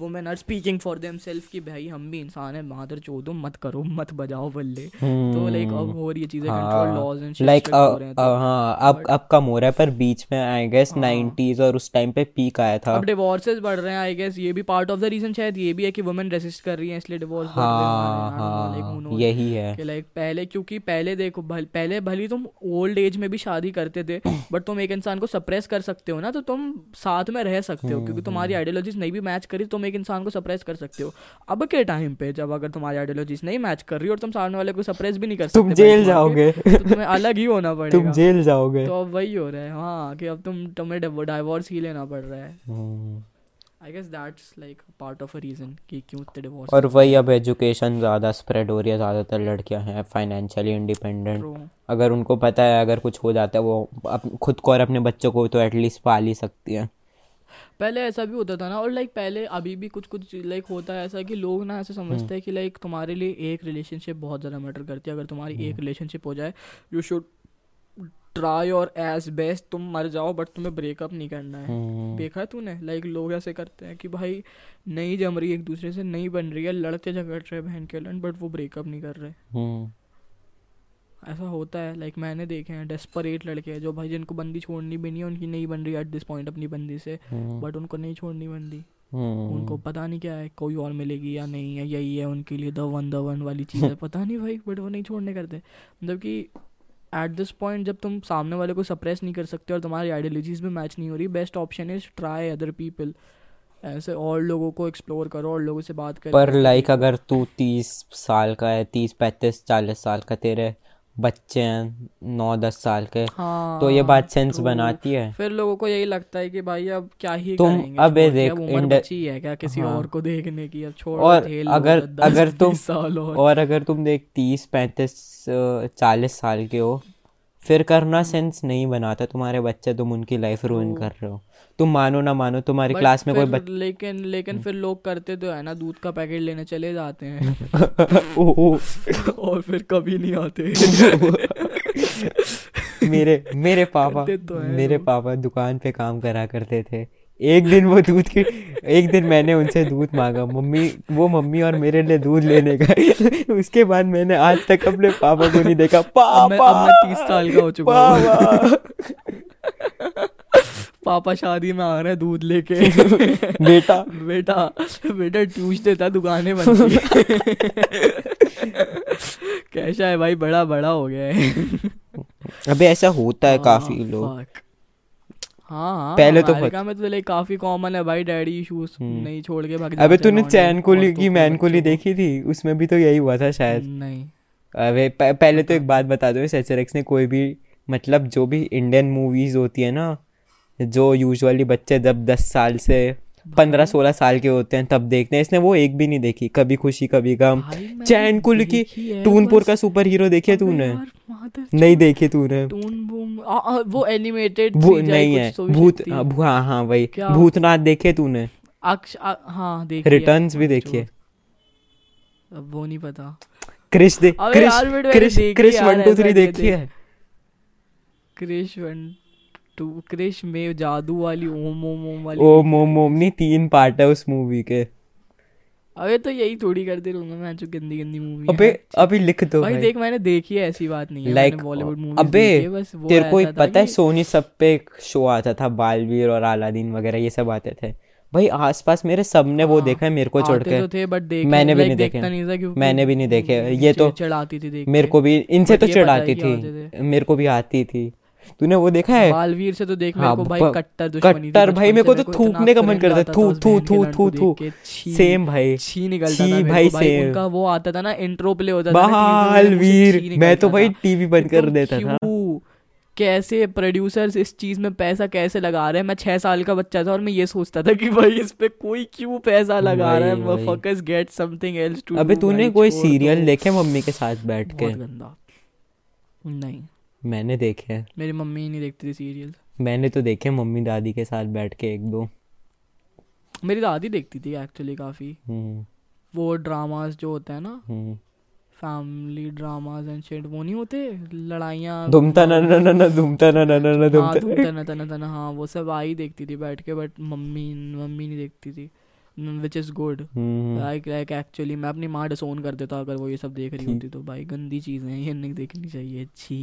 women are speaking for them self कि भाई हम भी इंसान है मादर चोदो मत करो मत बजाओ बल्ले। तो लाइक अब हो रही है चीज़ें कंट्रोल लॉज एंड लाइक हो हैं हाँ अब अब कम हो रहा है पर बीच में आई गेस नाइन्टीज और उस टाइम पे पीक आया था। अब डिवोर्सेस बढ़ रहे हैं आई गेस ये भी पार्ट ऑफ़ द रीजन शायद ये भी है कि वुमेन रेसिस्ट कर रही हैं इसलिए डिवोर्स बढ़ हाँ रहे हैं लाइक हाँ यही है। कि लाइक पहले क्योंकि पहले देखो पहले भली तुम ओल्ड एज में भी शादी करते थे बट तुम एक इंसान को सप्रेस कर सकते हो ना तो तुम साथ में रह सकते हो हम्म, क्योंकि तुम्हारी आइडियोलॉजीज नहीं भी मैच करी तुम एक इंसान को सप्रेस कर सकते हो। अब के टाइम पे जब अगर तुम्हारी आइडियोलॉजीज नहीं मैच कर रही और तुम सामने वाले को सप्रेस भी नहीं कर सकते तुम जेल जाओगे। तो तुम्हें अलग ही होना पड़ेगा। तुम जेल जाओगे। तो अब वही हो रहा है हाँ कि अब तुम तुम्हें डाइवोर्स ही लेना पड़ रहा है। I guess that's like part of a reason कि क्यों इतने डिवोर्स और वही अब एजुकेशन ज़्यादा स्प्रेड हो रही है ज़्यादातर लड़कियाँ हैं फाइनेंशियली इंडिपेंडेंट अगर उनको पता है अगर कुछ हो जाता है वो अप, खुद को और अपने बच्चों को तो एटलीस्ट पाल ही सकती है। पहले ऐसा भी होता था ना और लाइक पहले अभी भी कुछ कुछ लाइक होता है ऐसा कि लोग ना ऐसे समझते हैं कि लाइक तुम्हारे लिए एक रिलेशनशिप बहुत ज़्यादा मैटर करती है। अगर तुम्हारी एक रिलेशनशिप हो जाए यू शुड ट्राई और एज बेस्ट तुम मर जाओ बट तुम्हें ब्रेकअप नहीं करना है। हम्म, देखा है तूने? लाइक लोग ऐसे करते हैं कि भाई नहीं जम रही एक दूसरे से नहीं बन रही है लड़ते झगड़ रहे बहन के लन बट वो ब्रेकअप नहीं कर रहे। हम्म, ऐसा होता है लाइक मैंने देखे हैं डेस्परेट लड़के हैं जो भाई जिनको बंदी छोड़नी भी नहीं है उनकी नहीं बन रही एट दिस पॉइंट अपनी बंदी से हम्म, बट उनको नहीं छोड़नी बंदी। हम्म, उनको पता नहीं क्या है कोई और मिलेगी या नहीं है यही है उनके लिए द वन द वन वाली चीज़ है। पता नहीं भाई बट वो नहीं छोड़ने करते। मतलब कि एट दिस पॉइंट जब तुम सामने वाले को सप्रेस नहीं कर सकते और तुम्हारी आइडियोलॉजीज भी मैच नहीं हो रही best option is try other people ऐसे और लोगों को एक्सप्लोर करो और लोगों से बात करो। पर लाइक अगर तू तीस साल का है तीस पैंतीस चालीस साल का तेरे बच्चे हैं नौ दस साल के हाँ तो ये बात सेंस true. बनाती है। फिर लोगों को यही लगता है कि भाई अब क्या ही तुम- अबे के, देख, इंड- बची है क्या किसी हाँ। और को देखने की? अब छोड़ और अगर अगर तुम साल और। और अगर तुम देख तीस पैंतीस चालीस साल के हो फिर करना सेंस नहीं बनाता तुम्हारे बच्चे तुम उनकी लाइफ रुइन कर रहे हो। तुम मानो ना मानो तुम्हारी क्लास में कोई बच्चा लेकिन लेकिन फिर लोग करते तो है ना दूध का पैकेट लेने चले जाते हैं। और फिर कभी नहीं आते। मेरे मेरे पापा तो मेरे पापा दुकान पे काम करा करते थे। एक दिन वो दूध की एक दिन मैंने उनसे दूध मांगा। मम्मी वो मम्मी और मेरे लिए दूध लेने गए। उसके बाद मैंने आज तक अपने पापा को नहीं देखा। अब मैं अब मैं तीस साल का हो चुका हूँ। पापा शादी में आ रहे हैं दूध लेके। बेटा। बेटा बेटा ट्यूसडे था दुकानें बनती कैसा है भाई? बड़ा बड़ा हो गया है। अबे ऐसा होता है काफ़ी हाँ, लोग। हाँ हाँ पहले तो में तो लाइक काफ़ी कॉमन है भाई डैडी इश्यूज़ हम्म। नहीं छोड़ के भाग अबे तूने चैन कुली औरतों की मैन कुली। देखी थी? उसमें भी तो यही हुआ था शायद। नहीं। अबे पहले तो एक बात बता दो इस ने कोई भी मतलब जो भी इंडियन मूवीज़ होती है ना जो यूजुअली बच्चे जब दस साल से पंद्रह सोलह साल के होते हैं तब देखते हैं। इसने वो एक भी नहीं देखी। कभी खुशी कभी गम। चैन कुल की टूनपुर का सुपर हीरो देखे तूने? नहीं देखी तूने। वो एनिमेटेड वो नहीं है। भूत हाँ। हाँ हाँ वही। भूतनाथ देखे तूने? हाँ देखिए रिटर्न्स भी देखिए अब वो नहीं पता। क्रिश दे Krrish Krrish Krrish one two three दे- देखी है क्रिश वन टू क्रिश में जादू वाली ओम ओम ओम वाली ओ मोम मोम नहीं तीन पार्ट है उस मूवी के। अबे तो यही थोड़ी करते रहूँगा मैं जो गंदी गंदी मूवी अबे अभी लिख दो भाई भाई। देख मैंने देखी है ऐसी बात नहीं है। मैंने बॉलीवुड मूवीज़ अबे बस वो तेरे को पता है सोनी सब पे एक शो आता था बालवीर और अलादीन वगैरह ये सब आते थे। भाई आसपास मेरे सबने वो हाँ, देखा है मेरे को छोड़ के। तो थे बट देखे मैंने भी नहीं देखे। मैंने भी नहीं देखे। ये तो चिढ़- चिढ़ाती थी मेरे को। भी इनसे तो चिढ़ाती थी। मेरे को भी आती थी। तूने वो देखा है? बालवीर से तो देख हाँ, मेरे को भाई कट्टर दुश्मनी कट्टर भाई मेरे को तो थूकने का मन करता है थू थू थू थू थू। सेम भाई। छी निकलता था भाई सेम। उनका वो आता था ना इंट्रो प्ले होता था बालवीर मैं तो भाई टीवी बंद कर देता था। कैसे प्रोड्यूसर्स इस चीज़ में पैसा कैसे लगा रहे हैं? मैं छह साल का बच्चा था और मैं ये सोचता था कि भाई इस पे कोई क्यों पैसा लगा रहा है। Fucks get something else to अबे तूने कोई सीरियल देखे मम्मी के साथ बैठ के? गंदा। नहीं। मैंने देखे हैं। मेरी मम्मी ही नहीं देखती थी सीरियल मैंने तो देखे मम्मी दादी के साथ बैठ के एक दो। मेरी दादी देखती थी एक्चुअली काफ़ी। हम्म। वो ड्रामास जो होते हैं ना फैमिली ड्रामास एंड शिट वो नहीं होते? लड़ाइयाँ। दुमता ना ना ना ना दुमता ना ना ना ना हाँ तना तना तना हाँ वो सब आई देखती थी बैठ के बट मम्मी मम्मी नहीं देखती थी। Which is good like like actually मैं अपनी माँ डिसोन कर देता अगर वो ये सब देख रही होती तो। भाई गंदी चीज़ें हैं ये नहीं देखनी चाहिए छी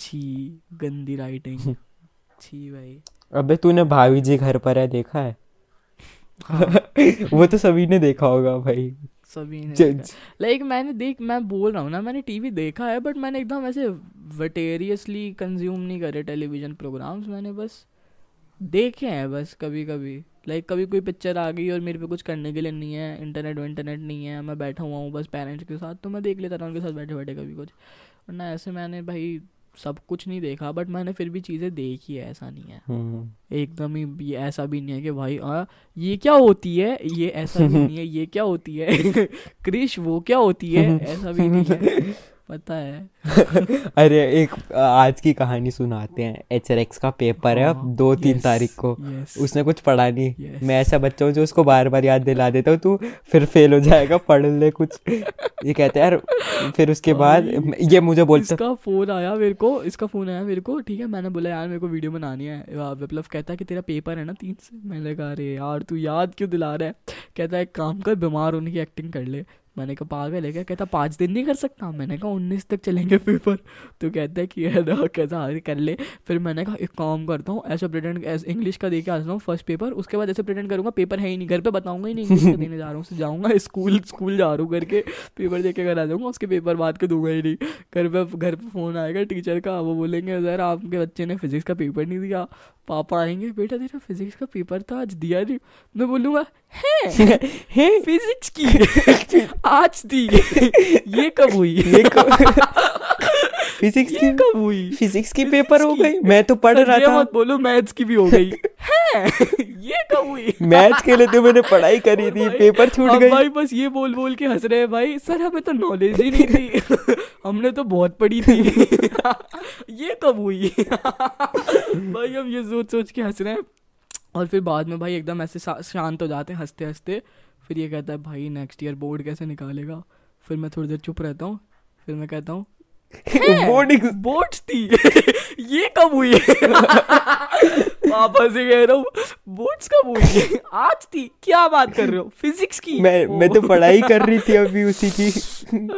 छी गंदी राइटिंग छी भाई। अबे तूने भाभी जी घर पर है देखा है? हाँ। वो तो सभी ने देखा होगा भाई। सभी ने लाइक मैंने देख मैं बोल रहा हूँ ना मैंने टीवी देखा है बट मैंने एकदम ऐसे वटेरियसली कंज्यूम नहीं करे टेलीविज़न प्रोग्राम्स मैंने बस देखे हैं बस कभी कभी लाइक कभी कोई पिक्चर आ गई और मेरे पे कुछ करने के लिए नहीं है इंटरनेट इंटरनेट नहीं है मैं बैठा हुआ हूँ बस पेरेंट्स के साथ तो मैं देख लेता था उनके साथ बैठे बैठे कभी कुछ। वरना ऐसे मैंने भाई सब कुछ नहीं देखा बट मैंने फिर भी चीज़ें देखी है ऐसा नहीं है। हम्म। एकदम ही ये ऐसा भी नहीं है कि भाई आ, ये क्या होती है? ये ऐसा भी नहीं है ये क्या होती है? क्रिश वो क्या होती है? ऐसा भी नहीं है। पता है। अरे एक आज की कहानी सुनाते हैं। एच का पेपर है अब हाँ, दो तीन तारीख को। उसने कुछ पढ़ा नहीं. मैं ऐसा बच्चा हूँ जो उसको बार बार याद दिला देता हूँ तू फिर फेल हो जाएगा पढ़ ले कुछ। ये कहते हैं यार फिर उसके बाद ये मुझे बोलता इसका फ़ोन आया मेरे को इसका फ़ोन आया मेरे को ठीक है? मैंने बोला यार मेरे को वीडियो बनानी है। मतलब कहता है कि तेरा पेपर है ना तीन से? मैंने कहा अरे यार तू याद क्यों दिला रहा है? कहता है काम कर बीमार होने की एक्टिंग कर ले। मैंने कहा, पागल है क्या? कहता, पाँच दिन नहीं कर सकता। मैंने कहा, उन्नीस तक चलेंगे पेपर तो कहता है कि है ना अरे कर ले। फिर मैंने कहा, एक काम करता हूँ, ऐसा प्रिटेंड एज इंग्लिश का दे के आ आता हूँ फ़र्स्ट पेपर उसके बाद ऐसे प्रिटेंड करूँगा पेपर है ही नहीं, घर पे बताऊँगा ही नहीं इंग्लिश देने जा रहा हूँ जाऊँगा स्कूल स्कूल जा रहा हूँ करके पेपर दे के घर आ जाऊँगा, उसके पेपर बाद के दूँगा ही नहीं। घर पर घर पर फ़ोन आएगा टीचर का, वो बोलेंगे, सर, आपके बच्चे ने फिजिक्स का पेपर नहीं दिया। पापा आएँगे, बेटा तेरा फिजिक्स का पेपर था आज दिया नहीं। मैं बोलूँगा है। हे। फिजिक्स की। आज दी। ये कब हुई? ये कब फिजिक्स की कब हुई? फिजिक्स की पेपर हो गई। मैं तो पढ़ रहा था। मत बोलो मैथ्स की भी हो गई। है। ये कब हुई? मैथ्स के लिए तो मैंने पढ़ाई करी थी। पेपर छूट गई। भाई बस ये बोल बोल के हंस रहे हैं भाई सर हमें तो नॉलेज ही नहीं थी। हमने तो बहुत पढ़ी थी। ये कब हुई? भाई हम ये सोच सोच के हंस रहे हैं। और फिर बाद में भाई एकदम ऐसे शांत हो जाते हैं हँसते हँसते फिर ये कहता है भाई नेक्स्ट ईयर बोर्ड कैसे निकालेगा? फिर मैं थोड़ी देर चुप रहता हूँ। फिर मैं कहता हूँ बोर्ड बोर्ड थी। ये कब हुई? वापस से कह रहा हूँ। बोर्ड्स कब हुई आज थी। क्या बात कर रहे हो? फिजिक्स की। मैं मैं तो पढ़ाई कर रही थी अभी उसी की।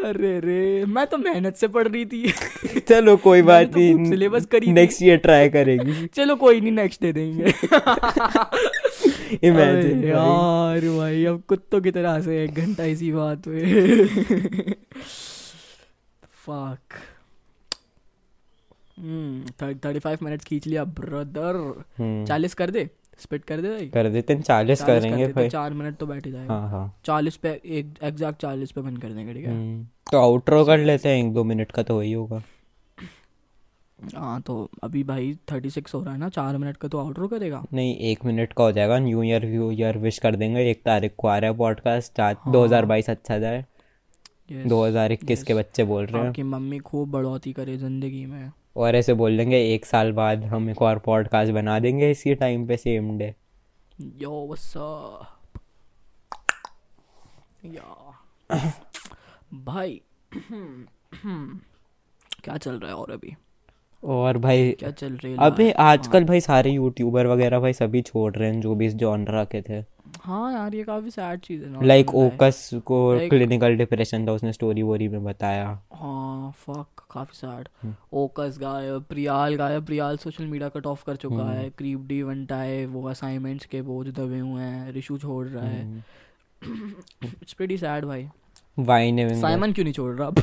अरे रे मैं तो मेहनत से पढ़ रही थी। चलो कोई बात तो खूब syllabus करी नेक्स्ट ईयर ट्राई करेगी। चलो कोई नहीं नेक्स्ट दे देंगे। इमेजिन यार भाई अब कुत्तों की तरह से एक घंटा इसी बात पे। फक थर्टी फाइव मिनट्स खींच लिया ब्रदर चालीस कर दे स्पिट कर दे भाई। कर देते हैं चालीस 40 कर करेंगे भाई। चार मिनट तो बैठ ही जाएगा। हाँ हाँ। चालीस पे एक एग्जैक्ट चालीस पे बंद कर देंगे ठीक है? हम्म, तो आउटरो कर लेते हैं एक दो मिनट का तो वही होगा। हाँ तो अभी भाई थर्टी सिक्स हो रहा है ना चार मिनट का तो आउटरो करेगा। नहीं एक मिनट का हो जाएगा new year new year wish कर देंगे। एक तारीख को आ रहा है पॉडकास्ट दो हज़ार बाईस अच्छा जाए। दो हज़ार इक्कीस के बच्चे बोल रहे हैं। आपकी मम्मी खूब बढ़ोती करे ज़िंदगी में। और ऐसे बोल देंगे एक साल बाद हम एक और पॉडकास्ट बना देंगे इसी टाइम पे सेम डे यो व्हाट्स या। भाई क्या चल रहा है और अभी? और भाई क्या चल रही है अभी? आजकल भाई सारे यूट्यूबर वगैरह भाई सभी छोड़ रहे हैं जो भी इस जॉनरा के थे। हाँ यार ये काफ़ी सैड चीज़ है लाइक लाइक ओकस को Like- क्लिनिकल डिप्रेशन था उसने स्टोरी वोरी में बताया हाँ फक काफ़ी सैड। ओकस गायब प्रियाल गायब Priyal social media cut off कर चुका हम्म। है क्रीप डी वंटाए वो असाइनमेंट्स के बोझ दबे हुए हैं रिशु छोड़ रहा है। इट्स प्रीटी सैड भाई वाइन है साइमन क्यों नहीं छोड़ रहा अब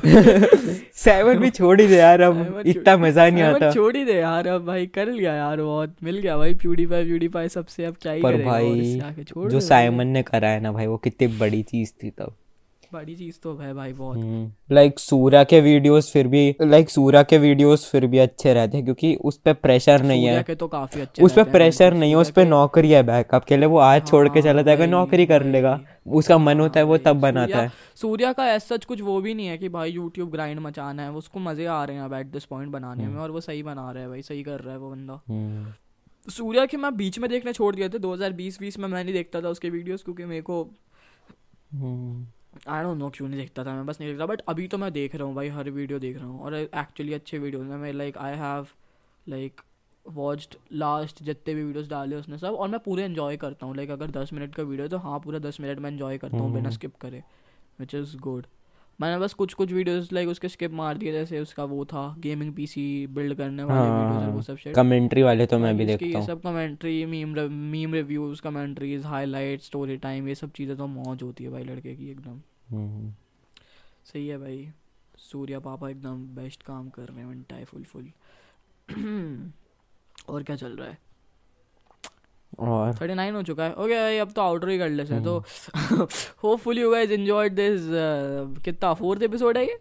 साइमन भी छोड़ ही दे यार अब इतना मज़ा नहीं आता। छोड़ ही दे यार अब भाई कर लिया यार बहुत मिल गया भाई प्यूडीफाई प्यूडीफाई सबसे अब क्या ही पर भाई जो साइमन ने करा है ना भाई वो कितनी बड़ी चीज़ थी तब। बड़ी चीज़ तो है भाई बहुत। लाइक सूर्या के वीडियोस फिर भी लाइक सूर्या के वीडियोस फिर भी अच्छे रहते हैं क्योंकि उस पे प्रेशर नहीं है। के तो काफ़ी अच्छे उस पे रहते हैं, प्रेशर नहीं है उस सूर्या पे के- नौकरी है बैकअप के लिए वो आज छोड़ के चला हाँ, जाएगा नौकरी कर लेगा उसका मन होता है वो हाँ, तब बनाता है। सूर्या का ऐसा सच कुछ वो भी नहीं है कि भाई यूट्यूब ग्राइंड मचाना है उसको मज़े आ रहे हैं अब एट दिस पॉइंट बनाने हम्म। में और वो सही बना रहा है भाई सही कर रहा है वो बंदा। हम्म, सूर्या के मैं बीच में देखने छोड़ दिए थे 2020-20 में मैं नहीं देखता था उसके वीडियोस क्योंकि मेरे को हम्म, आई डोंट नो क्यों नहीं देखता था मैं बस नहीं देखता बट अभी तो मैं देख रहा हूँ भाई हर वीडियो देख रहा हूँ। और एक्चुअली अच्छे वीडियोज़ हैं मैं like I have like watched last जितने भी वीडियोस डाले उसने सब और मैं पूरे इन्जॉय करता हूँ। लाइक अगर दस मिनट का वीडियो है तो हाँ पूरा दस मिनट मैं इन्जॉय करता हूँ बिना हम्म। स्किप करे विच इज़ गुड मैंने बस कुछ कुछ वीडियोस लाइक उसके स्किप मार दिए जैसे उसका वो था गेमिंग पीसी बिल्ड करने वाले हाँ, वीडियोस और वो सब shit. कमेंट्री वाले तो मैं भी देखता हूँ। सब commentary meme meme reviews commentaries highlight story time ये सब चीज़ें तो मौज होती है भाई लड़के की एकदम। हम्म, सही है भाई। सूर्या पापा एकदम बेस्ट काम कर रहे हैं फुल फुल और क्या चल रहा है? और? थर्टी नाइन हो चुका है। ओके भाई अब तो आउटर ही कर लेते हैं तो hopefully you guys enjoyed this कितना फोर्थ एपिसोड है ये?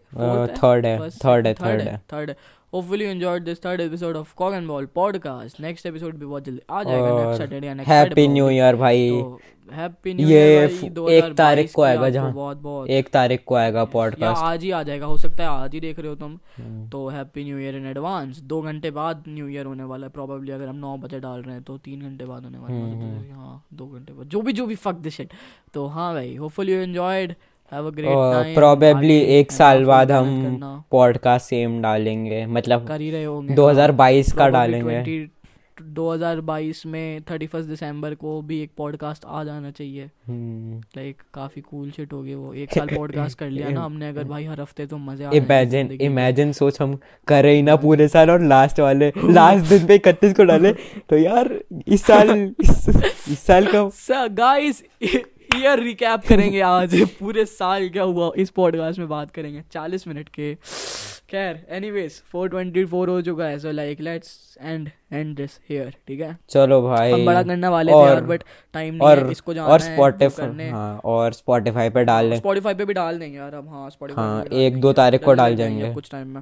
थर्ड है? थर्ड है थर्ड है थर्ड है। Hopefully you enjoyed this third episode of cock and ball podcast next episode भी बहुत जल्दी आ जाएगा नेक्स्ट सैटरडे या नेक्स्ट हैप्पी न्यू ईयर भाई। हैप्पी न्यू ये ईयर एक 2022 तारीख को आएगा जहाँ? बहुत बहुत। एक तारीख को आएगा या पॉडकास्ट आज ही आ जाएगा हो सकता है आज ही देख रहे हो तुम। हम्म। तो happy new year in advance दो घंटे बाद न्यू ईयर होने वाला है प्रॉबेबली अगर हम नौ बजे डाल रहे हैं तो तीन घंटे बाद होने वाला हम्म, है तो हाँ दो घंटे बाद। जो भी जो भी फक दिस शिट तो हाँ भाई होपफुली यू एंजॉयड प्रोबेबली एक साल बाद हम पॉडकास्ट सेम डालेंगे। मतलब कर ही रहे होंगे 2022 का Probably डालेंगे। 20 2022 में 31 दिसंबर को भी एक पॉडकास्ट आ जाना चाहिए। हम्म। लाइक काफ़ी कूल शिट हो गई वो। एक साल पॉडकास्ट कर लिया ना हमने अगर भाई हर हफ़्ते तो मज़े आ इमेजिन इमेजिन सोच हम कर रहे ही ना पूरे साल और लास्ट वाले लास्ट दिन पे इकतीस को डाले। तो यार इस साल इस, इस साल का गाइस ईयर रिकैप करेंगे आज। पूरे साल क्या हुआ इस पॉडकास्ट में बात करेंगे। 40 मिनट के। खैर एनीवेज 424 हो चुका है so like let's end end this here ठीक है? चलो भाई। हम बड़ा करने वाले थे और- यार बट टाइम नहीं और है इसको जाना और स्पॉटिफाई हाँ और स्पॉटिफाई पे डाल लें स्पॉटिफाई पे भी डाल देंगे यार अब हाँ स्पॉटिफाई हाँ, एक दो तारीख को डाल जाएँगे। कुछ टाइम में।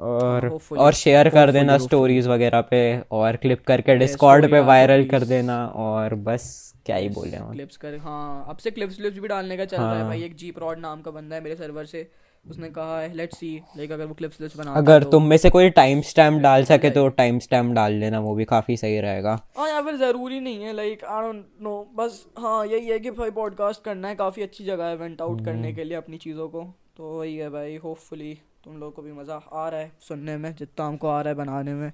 और और शेयर कर देना स्टोरीज वगैरह पे और क्लिप करके डिस्कॉर्ड पे वायरल कर देना और बस। क्या ही बोले हम क्लिप्स कर हाँ अब से क्लिप्स क्लिप्स भी डालने का चल रहा है हाँ। भाई एक जी प्रॉड नाम का बंदा है मेरे सर्वर से। उसने कहा है लेट्स सी लाइक अगर वो क्लिप्स क्लिप्स बना अगर तुम में से कोई टाइम स्टैम्प डाल सके तो टाइम स्टैम्प डाल लेना वो भी काफ़ी सही रहेगा। हाँ या फिर ज़रूरी नहीं है लाइक आई डोंट नो बस हाँ यही है कि भाई पॉडकास्ट करना है काफ़ी अच्छी जगह है वेंट आउट करने के लिए अपनी चीज़ों को। तो वही है भाई होपफुली तुम लोगों को भी मज़ा आ रहा है सुनने में जितना हमको आ रहा है बनाने में।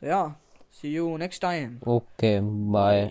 So yeah see you next time okay bye